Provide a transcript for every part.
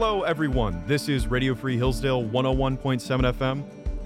Hello, everyone. This is Radio Free Hillsdale 101.7 FM.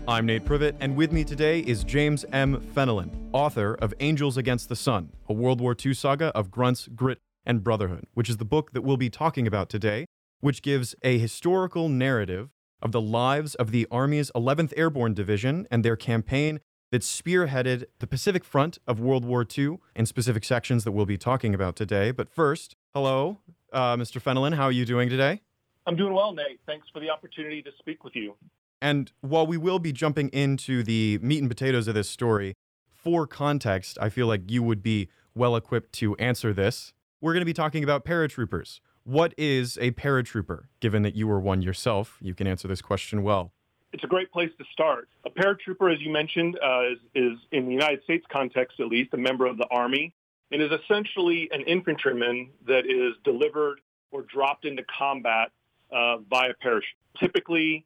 I'm Nate Privitt, and with me today is James M. Fenelon, author of Angels Against the Sun, a World War II saga of grunts, grit, and brotherhood, which is the book that we'll be talking about today, which gives a historical narrative of the lives of the Army's 11th Airborne Division and their campaign that spearheaded the Pacific Front of World War II in specific sections that we'll be talking about today. But first, hello, uh, Mr. Fenelon. How are you doing today? I'm doing well, Nate. Thanks for the opportunity to speak with you. And while we will be jumping into the meat and potatoes of this story, for context, I feel like you would be well equipped to answer this. We're going to be talking about paratroopers. What is a paratrooper? Given that you were one yourself, you can answer this question well. It's a great place to start. A paratrooper, as you mentioned, uh, is, is, in the United States context at least, a member of the Army and is essentially an infantryman that is delivered or dropped into combat uh, via parachute. Typically,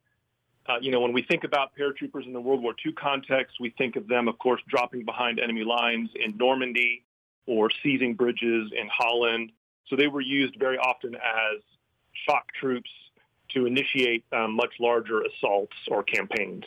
uh, you know, when we think about paratroopers in the World War II context, we think of them, of course, dropping behind enemy lines in Normandy or seizing bridges in Holland. So they were used very often as shock troops to initiate um, much larger assaults or campaigns.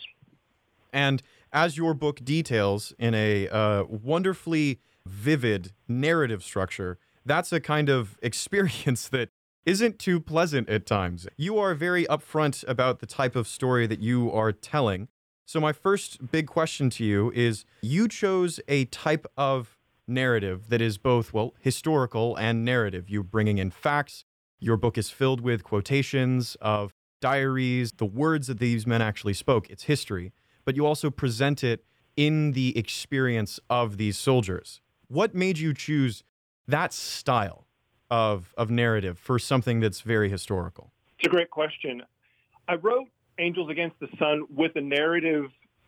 And as your book details in a uh, wonderfully vivid narrative structure, that's a kind of experience that isn't too pleasant at times. You are very upfront about the type of story that you are telling. So, my first big question to you is you chose a type of narrative that is both, well, historical and narrative. You're bringing in facts. Your book is filled with quotations of diaries, the words that these men actually spoke. It's history. But you also present it in the experience of these soldiers. What made you choose that style? Of, of narrative for something that's very historical? It's a great question. I wrote Angels Against the Sun with a narrative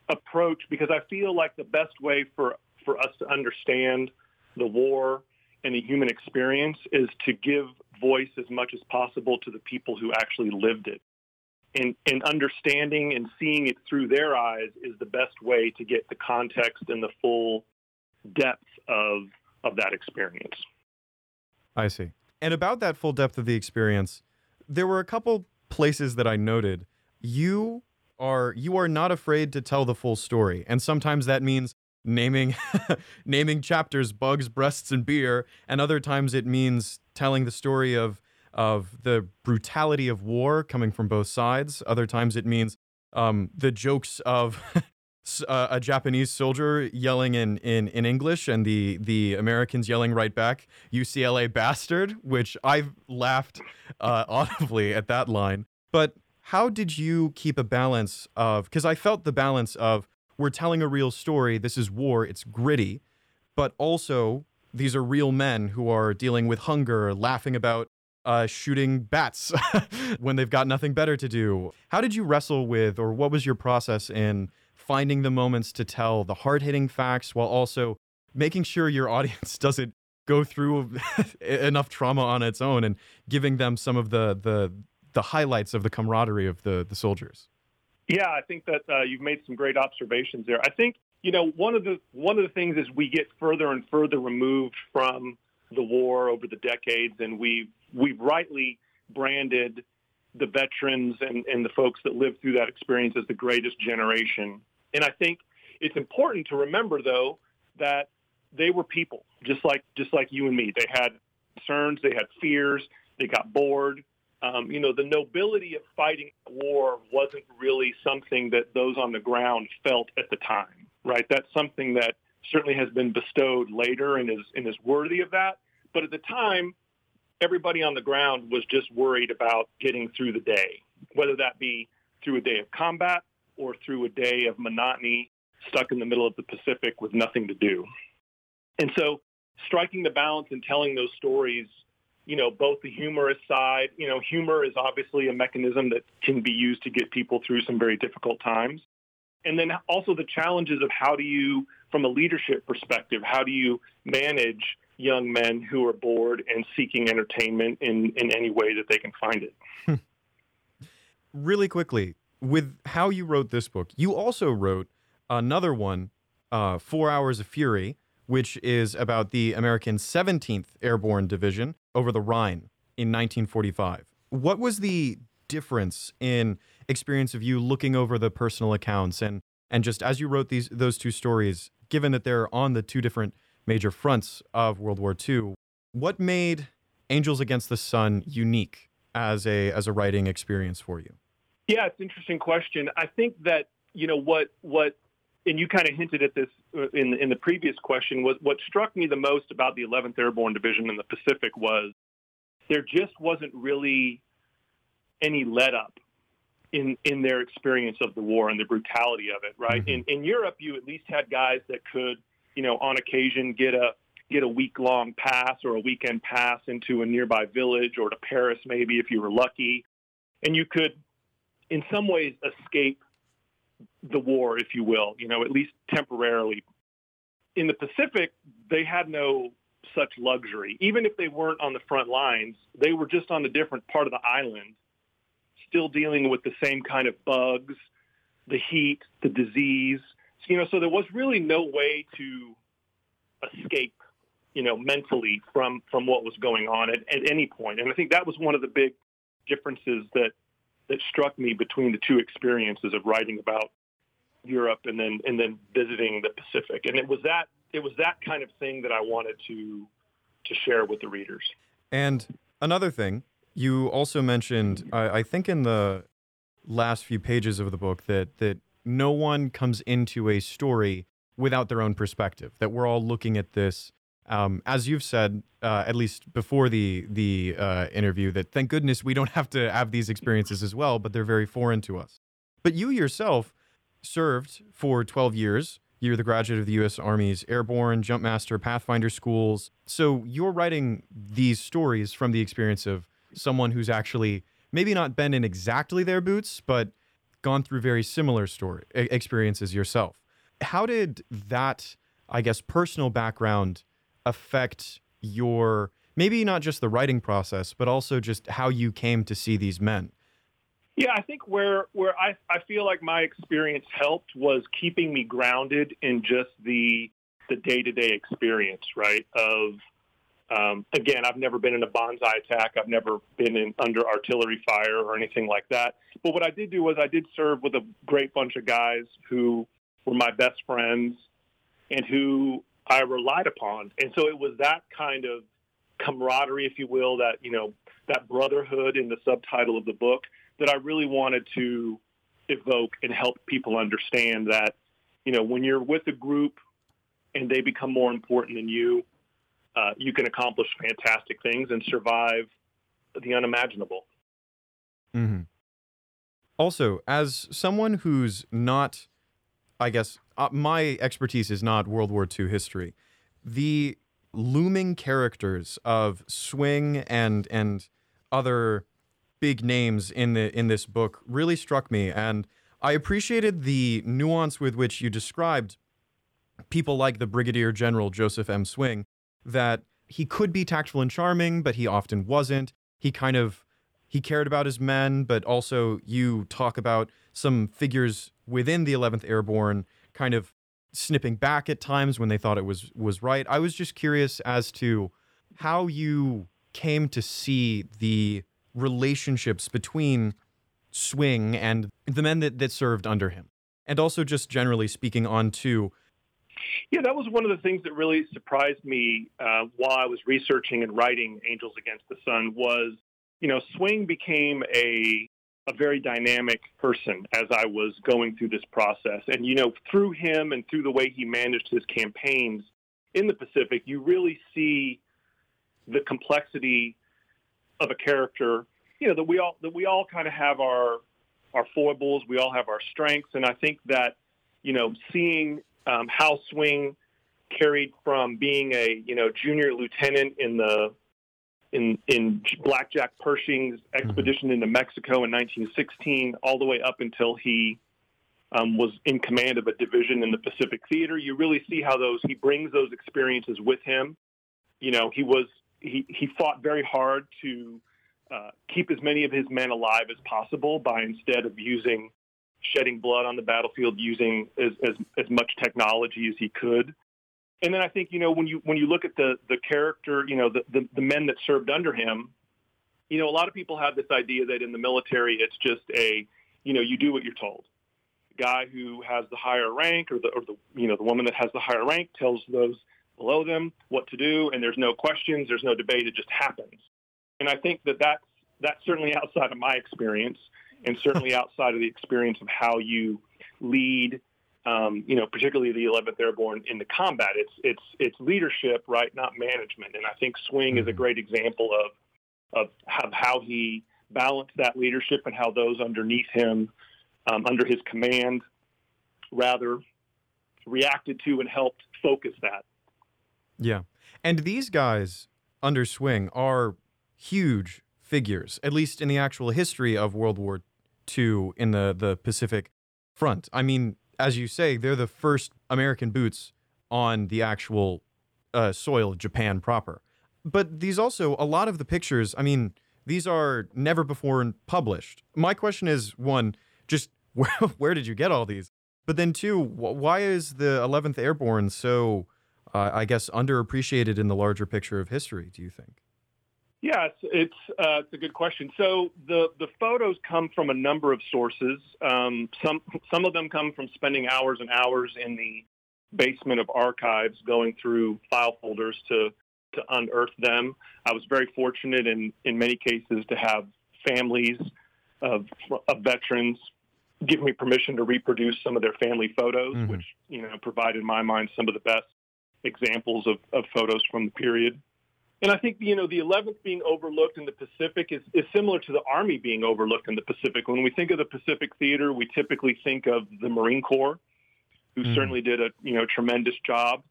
approach because I feel like the best way for, for us to understand the war and the human experience is to give voice as much as possible to the people who actually lived it. And, and understanding and seeing it through their eyes is the best way to get the context and the full depth of, of that experience. I see. And about that full depth of the experience, there were a couple places that I noted. You are you are not afraid to tell the full story, and sometimes that means naming naming chapters bugs breasts and beer and other times it means telling the story of of the brutality of war coming from both sides other times it means um, the jokes of uh, a Japanese soldier yelling in, in, in English and the, the Americans yelling right back, UCLA bastard, which I've laughed uh, audibly at that line. But how did you keep a balance of, because I felt the balance of, we're telling a real story, this is war, it's gritty, but also these are real men who are dealing with hunger, laughing about uh, shooting bats when they've got nothing better to do. How did you wrestle with, or what was your process in finding the moments to tell the hard hitting facts while also making sure your audience doesn't go through enough trauma on its own and giving them some of the the the highlights of the camaraderie of the the soldiers. Yeah, I think that uh, you've made some great observations there. I think you know one of the one of the things is we get further and further removed from the war over the decades, and we've we've rightly branded the veterans and, and the folks that lived through that experience as the greatest generation. And I think it's important to remember, though, that they were people, just like just like you and me. They had concerns, they had fears, they got bored. Um, you know, the nobility of fighting war wasn't really something that those on the ground felt at the time, right? That's something that certainly has been bestowed later and is and is worthy of that. But at the time, everybody on the ground was just worried about getting through the day, whether that be through a day of combat or through a day of monotony stuck in the middle of the Pacific with nothing to do. And so striking the balance and telling those stories, you know, both the humorous side, you know, humor is obviously a mechanism that can be used to get people through some very difficult times. And then also the challenges of how do you, from a leadership perspective, how do you manage young men who are bored and seeking entertainment in, in any way that they can find it? really quickly, with how you wrote this book, you also wrote another one, uh, Four Hours of Fury, which is about the American 17th Airborne Division over the Rhine in 1945. What was the difference in experience of you looking over the personal accounts and and just as you wrote these those two stories, given that they're on the two different major fronts of World War II, what made Angels Against the Sun unique as a as a writing experience for you? Yeah, it's an interesting question. I think that you know what what and you kind of hinted at this uh, in in the previous question was what struck me the most about the 11th Airborne Division in the Pacific was there just wasn't really any let up in in their experience of the war and the brutality of it. Right mm-hmm. in in Europe, you at least had guys that could you know on occasion get a get a week long pass or a weekend pass into a nearby village or to Paris maybe if you were lucky, and you could in some ways escape the war, if you will, you know, at least temporarily. In the Pacific, they had no such luxury. Even if they weren't on the front lines, they were just on a different part of the island, still dealing with the same kind of bugs, the heat, the disease. You know, so there was really no way to escape, you know, mentally from from what was going on at, at any point. And I think that was one of the big differences that that struck me between the two experiences of writing about Europe and then and then visiting the Pacific. And it was that it was that kind of thing that I wanted to to share with the readers. And another thing, you also mentioned, I, I think in the last few pages of the book that that no one comes into a story without their own perspective. That we're all looking at this, um, as you've said, uh, at least before the the uh, interview. That thank goodness we don't have to have these experiences as well, but they're very foreign to us. But you yourself served for 12 years. You're the graduate of the U.S. Army's Airborne, Jumpmaster, Pathfinder schools. So you're writing these stories from the experience of someone who's actually maybe not been in exactly their boots, but gone through very similar story experiences yourself. How did that, I guess, personal background affect your maybe not just the writing process, but also just how you came to see these men? Yeah, I think where where I I feel like my experience helped was keeping me grounded in just the the day to day experience, right? Of um, again, I've never been in a banzai attack. I've never been in under artillery fire or anything like that. But what I did do was I did serve with a great bunch of guys who were my best friends and who I relied upon. And so it was that kind of camaraderie, if you will, that you know that brotherhood in the subtitle of the book that I really wanted to evoke and help people understand that, you know, when you're with a group and they become more important than you, uh, you can accomplish fantastic things and survive the unimaginable. Mm-hmm. Also, as someone who's not, I guess, uh, my expertise is not World War II history. The looming characters of Swing and and other big names in the in this book really struck me, and I appreciated the nuance with which you described people like the Brigadier General Joseph M. Swing. That he could be tactful and charming, but he often wasn't. He kind of he cared about his men, but also you talk about some figures within the 11th Airborne kind of snipping back at times when they thought it was was right. I was just curious as to how you came to see the relationships between Swing and the men that, that served under him. And also just generally speaking on to yeah, that was one of the things that really surprised me uh, while I was researching and writing Angels Against the Sun was, you know, Swing became a a very dynamic person as I was going through this process. And, you know, through him and through the way he managed his campaigns in the Pacific, you really see the complexity of a character, you know, that we all that we all kind of have our our foibles, we all have our strengths, and I think that you know, seeing um, how Swing carried from being a you know junior lieutenant in the in in Blackjack Pershing's mm-hmm. expedition into Mexico in 1916, all the way up until he um, was in command of a division in the Pacific Theater. You really see how those he brings those experiences with him. You know, he was he, he fought very hard to uh, keep as many of his men alive as possible by instead of using shedding blood on the battlefield, using as, as, as much technology as he could. And then I think, you know, when you when you look at the the character, you know, the, the, the men that served under him, you know, a lot of people have this idea that in the military, it's just a, you know, you do what you're told. The guy who has the higher rank or the, or the, you know, the woman that has the higher rank tells those below them what to do, and there's no questions, there's no debate, it just happens. And I think that that's, that's certainly outside of my experience and certainly outside of the experience of how you lead um, you know, particularly the 11th Airborne in the combat. It's it's it's leadership, right, not management. And I think Swing is a mm-hmm. great example of of how, how he balanced that leadership and how those underneath him, um, under his command, rather reacted to and helped focus that. Yeah, and these guys under Swing are huge figures, at least in the actual history of World War II in the the Pacific Front. I mean, as you say, they're the first American boots on the actual uh, soil of Japan proper. But these also, a lot of the pictures, I mean, these are never before published. My question is one, just where, where did you get all these? But then two, why is the 11th Airborne so, uh, I guess, underappreciated in the larger picture of history, do you think? Yeah, it's it's, uh, it's a good question. So the the photos come from a number of sources. Um, some some of them come from spending hours and hours in the basement of archives, going through file folders to to unearth them. I was very fortunate in in many cases to have families of, of veterans give me permission to reproduce some of their family photos, mm-hmm. which you know provide in my mind some of the best examples of, of photos from the period. And I think, you know, the 11th being overlooked in the Pacific is, is similar to the Army being overlooked in the Pacific. When we think of the Pacific Theater, we typically think of the Marine Corps, who mm. certainly did a, you know, tremendous job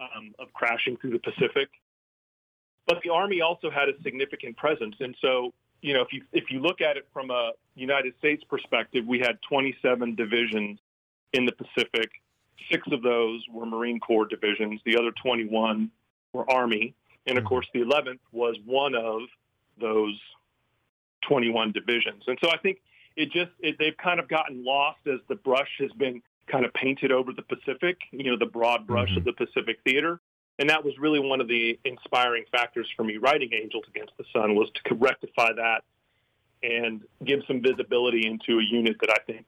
um, of crashing through the Pacific. But the Army also had a significant presence. And so, you know, if you, if you look at it from a United States perspective, we had 27 divisions in the Pacific. Six of those were Marine Corps divisions. The other 21 were Army. And of mm-hmm. course, the 11th was one of those 21 divisions. And so I think it just, it, they've kind of gotten lost as the brush has been kind of painted over the Pacific, you know, the broad brush mm-hmm. of the Pacific theater. And that was really one of the inspiring factors for me writing Angels Against the Sun was to rectify that and give some visibility into a unit that I think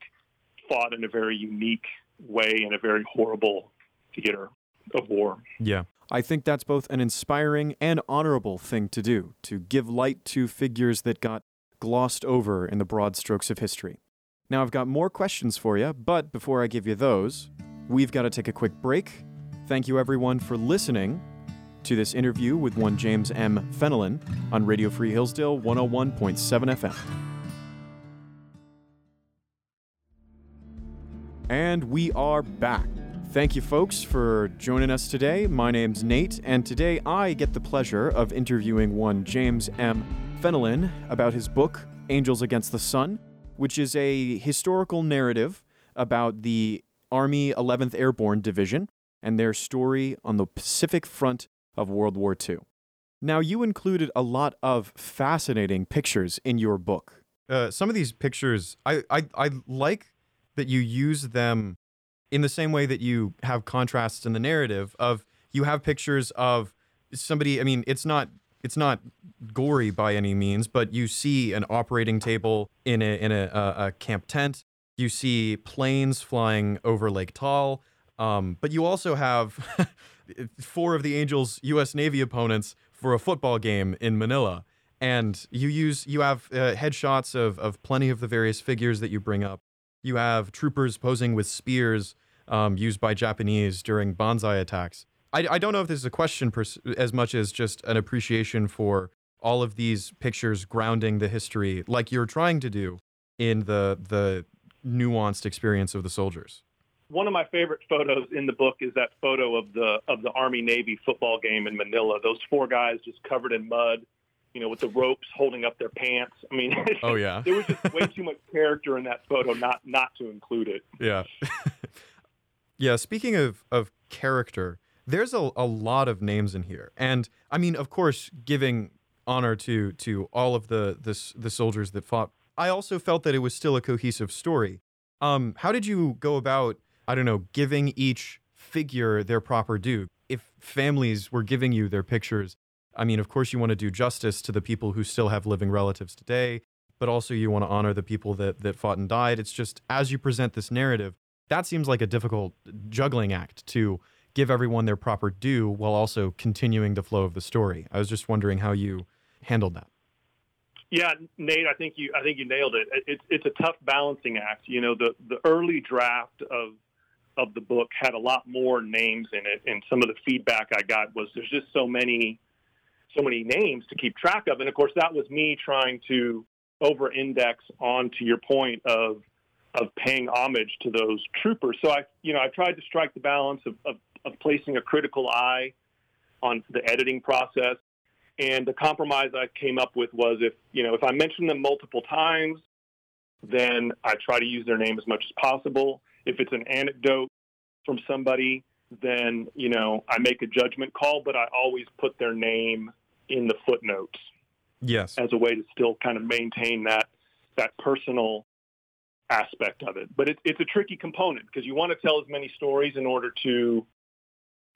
fought in a very unique way in a very horrible theater of war. Yeah. I think that's both an inspiring and honorable thing to do, to give light to figures that got glossed over in the broad strokes of history. Now, I've got more questions for you, but before I give you those, we've got to take a quick break. Thank you, everyone, for listening to this interview with one James M. Fenelon on Radio Free Hillsdale 101.7 FM. And we are back. Thank you, folks, for joining us today. My name's Nate, and today I get the pleasure of interviewing one James M. Fenelon about his book, Angels Against the Sun, which is a historical narrative about the Army 11th Airborne Division and their story on the Pacific Front of World War II. Now, you included a lot of fascinating pictures in your book. Uh, some of these pictures, I, I, I like that you use them in the same way that you have contrasts in the narrative of you have pictures of somebody i mean it's not it's not gory by any means but you see an operating table in a in a, a, a camp tent. You see planes flying over lake Taal. Um, but you also have four of the angels us navy opponents for a football game in manila. And you use you have uh, headshots of, of plenty of the various figures that you bring up you have troopers posing with spears um, used by Japanese during Banzai attacks. I, I don't know if this is a question pers- as much as just an appreciation for all of these pictures grounding the history, like you're trying to do in the the nuanced experience of the soldiers. One of my favorite photos in the book is that photo of the of the Army Navy football game in Manila. Those four guys just covered in mud, you know, with the ropes holding up their pants. I mean, oh yeah, there was just way too much character in that photo not not to include it. Yeah. yeah. Speaking of of character, there's a, a lot of names in here, and I mean, of course, giving honor to to all of the the the soldiers that fought. I also felt that it was still a cohesive story. Um, how did you go about? I don't know, giving each figure their proper due. If families were giving you their pictures, I mean, of course, you want to do justice to the people who still have living relatives today, but also you want to honor the people that, that fought and died. It's just as you present this narrative, that seems like a difficult juggling act to give everyone their proper due while also continuing the flow of the story. I was just wondering how you handled that. Yeah, Nate, I think you I think you nailed it. It's it's a tough balancing act. You know, the the early draft of of the book had a lot more names in it, and some of the feedback I got was there's just so many so many names to keep track of, and of course that was me trying to over index on to your point of of paying homage to those troopers. So I you know I tried to strike the balance of, of, of placing a critical eye on the editing process and the compromise I came up with was if, you know, if I mention them multiple times, then I try to use their name as much as possible. If it's an anecdote from somebody, then, you know, I make a judgment call, but I always put their name in the footnotes. Yes. As a way to still kind of maintain that that personal aspect of it. But it, it's a tricky component because you want to tell as many stories in order to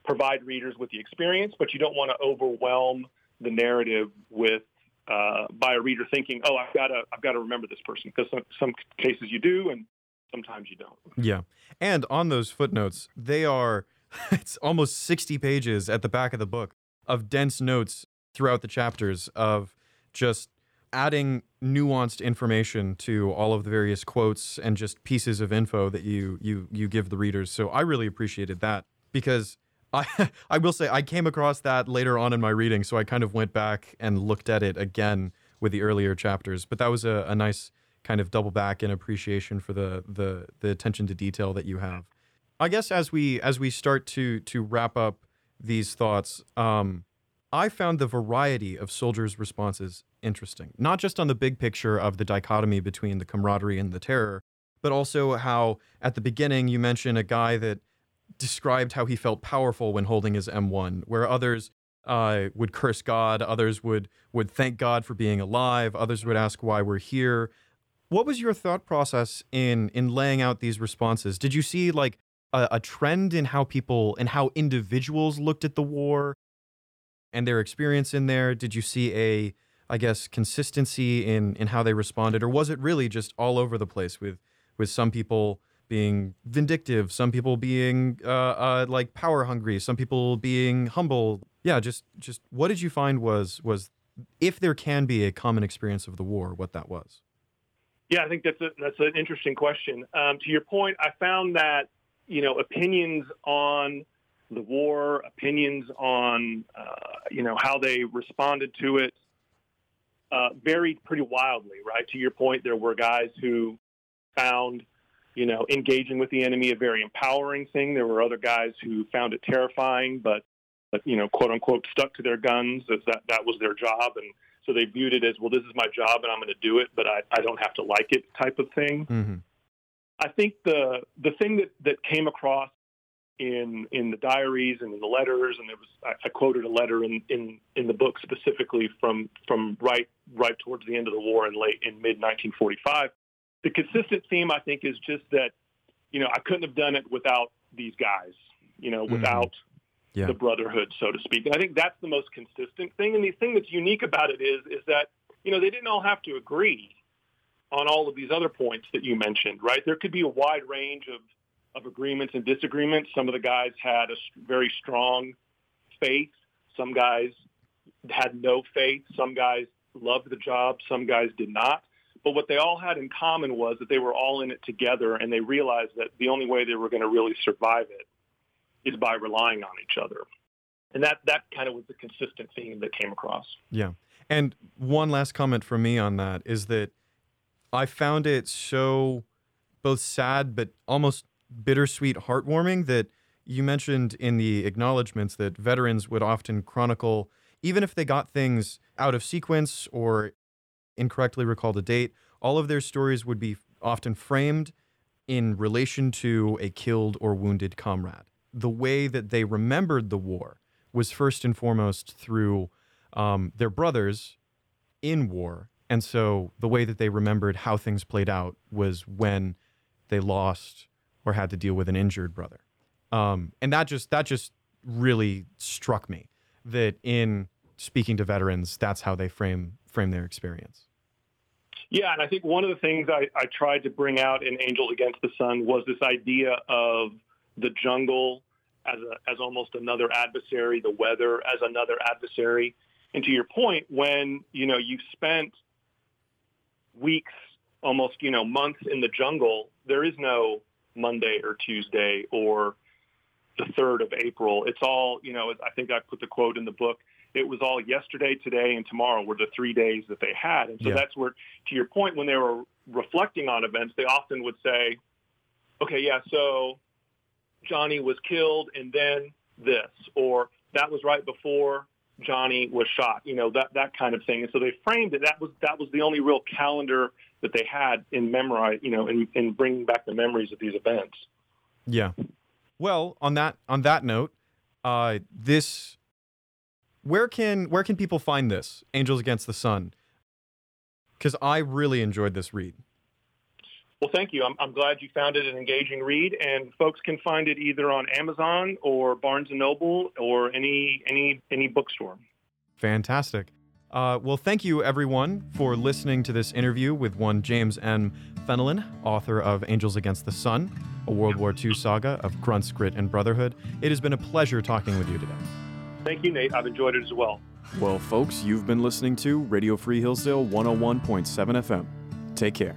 provide readers with the experience, but you don't want to overwhelm the narrative with uh, by a reader thinking, "Oh, I've got to I've got to remember this person," because some, some cases you do, and sometimes you don't. Yeah, and on those footnotes, they are it's almost sixty pages at the back of the book of dense notes throughout the chapters of just adding nuanced information to all of the various quotes and just pieces of info that you you you give the readers. So I really appreciated that because I I will say I came across that later on in my reading, so I kind of went back and looked at it again with the earlier chapters. But that was a, a nice kind of double back in appreciation for the the the attention to detail that you have. I guess as we as we start to to wrap up these thoughts, um, I found the variety of soldiers' responses interesting. Not just on the big picture of the dichotomy between the camaraderie and the terror, but also how at the beginning you mention a guy that described how he felt powerful when holding his M1, where others uh, would curse God, others would would thank God for being alive, others would ask why we're here. What was your thought process in in laying out these responses? Did you see like a, a trend in how people and how individuals looked at the war and their experience in there? Did you see a I guess consistency in in how they responded, or was it really just all over the place with with some people being vindictive, some people being uh, uh, like power hungry, some people being humble. Yeah, just just what did you find was was if there can be a common experience of the war, what that was? Yeah, I think that's a, that's an interesting question. Um, to your point, I found that you know opinions on the war, opinions on uh, you know how they responded to it, uh, varied pretty wildly. Right to your point, there were guys who found you know, engaging with the enemy a very empowering thing. There were other guys who found it terrifying, but, but you know, quote unquote, stuck to their guns as that that was their job, and so they viewed it as, well, this is my job and I'm going to do it, but I, I don't have to like it type of thing. Mm-hmm. I think the the thing that that came across in in the diaries and in the letters, and there was I, I quoted a letter in, in in the book specifically from from right right towards the end of the war in late in mid 1945 the consistent theme, I think, is just that, you know, I couldn't have done it without these guys, you know, mm-hmm. without yeah. the brotherhood, so to speak. And I think that's the most consistent thing. And the thing that's unique about it is, is that, you know, they didn't all have to agree on all of these other points that you mentioned, right? There could be a wide range of, of agreements and disagreements. Some of the guys had a very strong faith. Some guys had no faith. Some guys loved the job. Some guys did not. But what they all had in common was that they were all in it together and they realized that the only way they were going to really survive it is by relying on each other. And that, that kind of was the consistent theme that came across. Yeah. And one last comment from me on that is that I found it so both sad but almost bittersweet, heartwarming that you mentioned in the acknowledgments that veterans would often chronicle, even if they got things out of sequence or incorrectly recalled a date, all of their stories would be often framed in relation to a killed or wounded comrade. The way that they remembered the war was first and foremost through um, their brothers in war. And so the way that they remembered how things played out was when they lost or had to deal with an injured brother. Um, and that just that just really struck me that in speaking to veterans, that's how they frame frame their experience. Yeah, and I think one of the things I, I tried to bring out in Angels Against the Sun was this idea of the jungle as a, as almost another adversary, the weather as another adversary. And to your point, when you know you've spent weeks, almost you know months in the jungle, there is no Monday or Tuesday or the third of April. It's all you know. I think I put the quote in the book it was all yesterday, today, and tomorrow were the three days that they had. And so yeah. that's where, to your point, when they were reflecting on events, they often would say, okay, yeah, so Johnny was killed and then this, or that was right before Johnny was shot, you know, that, that kind of thing. And so they framed it. That was, that was the only real calendar that they had in memorize, you know, in, in bringing back the memories of these events. Yeah. Well, on that, on that note, uh, this where can where can people find this Angels Against the Sun? Because I really enjoyed this read. Well, thank you. I'm, I'm glad you found it an engaging read, and folks can find it either on Amazon or Barnes and Noble or any any any bookstore. Fantastic. Uh, well, thank you everyone for listening to this interview with one James M. Fenelon, author of Angels Against the Sun, a World War II saga of grunts, grit, and brotherhood. It has been a pleasure talking with you today. Thank you, Nate. I've enjoyed it as well. Well, folks, you've been listening to Radio Free Hillsdale 101.7 FM. Take care.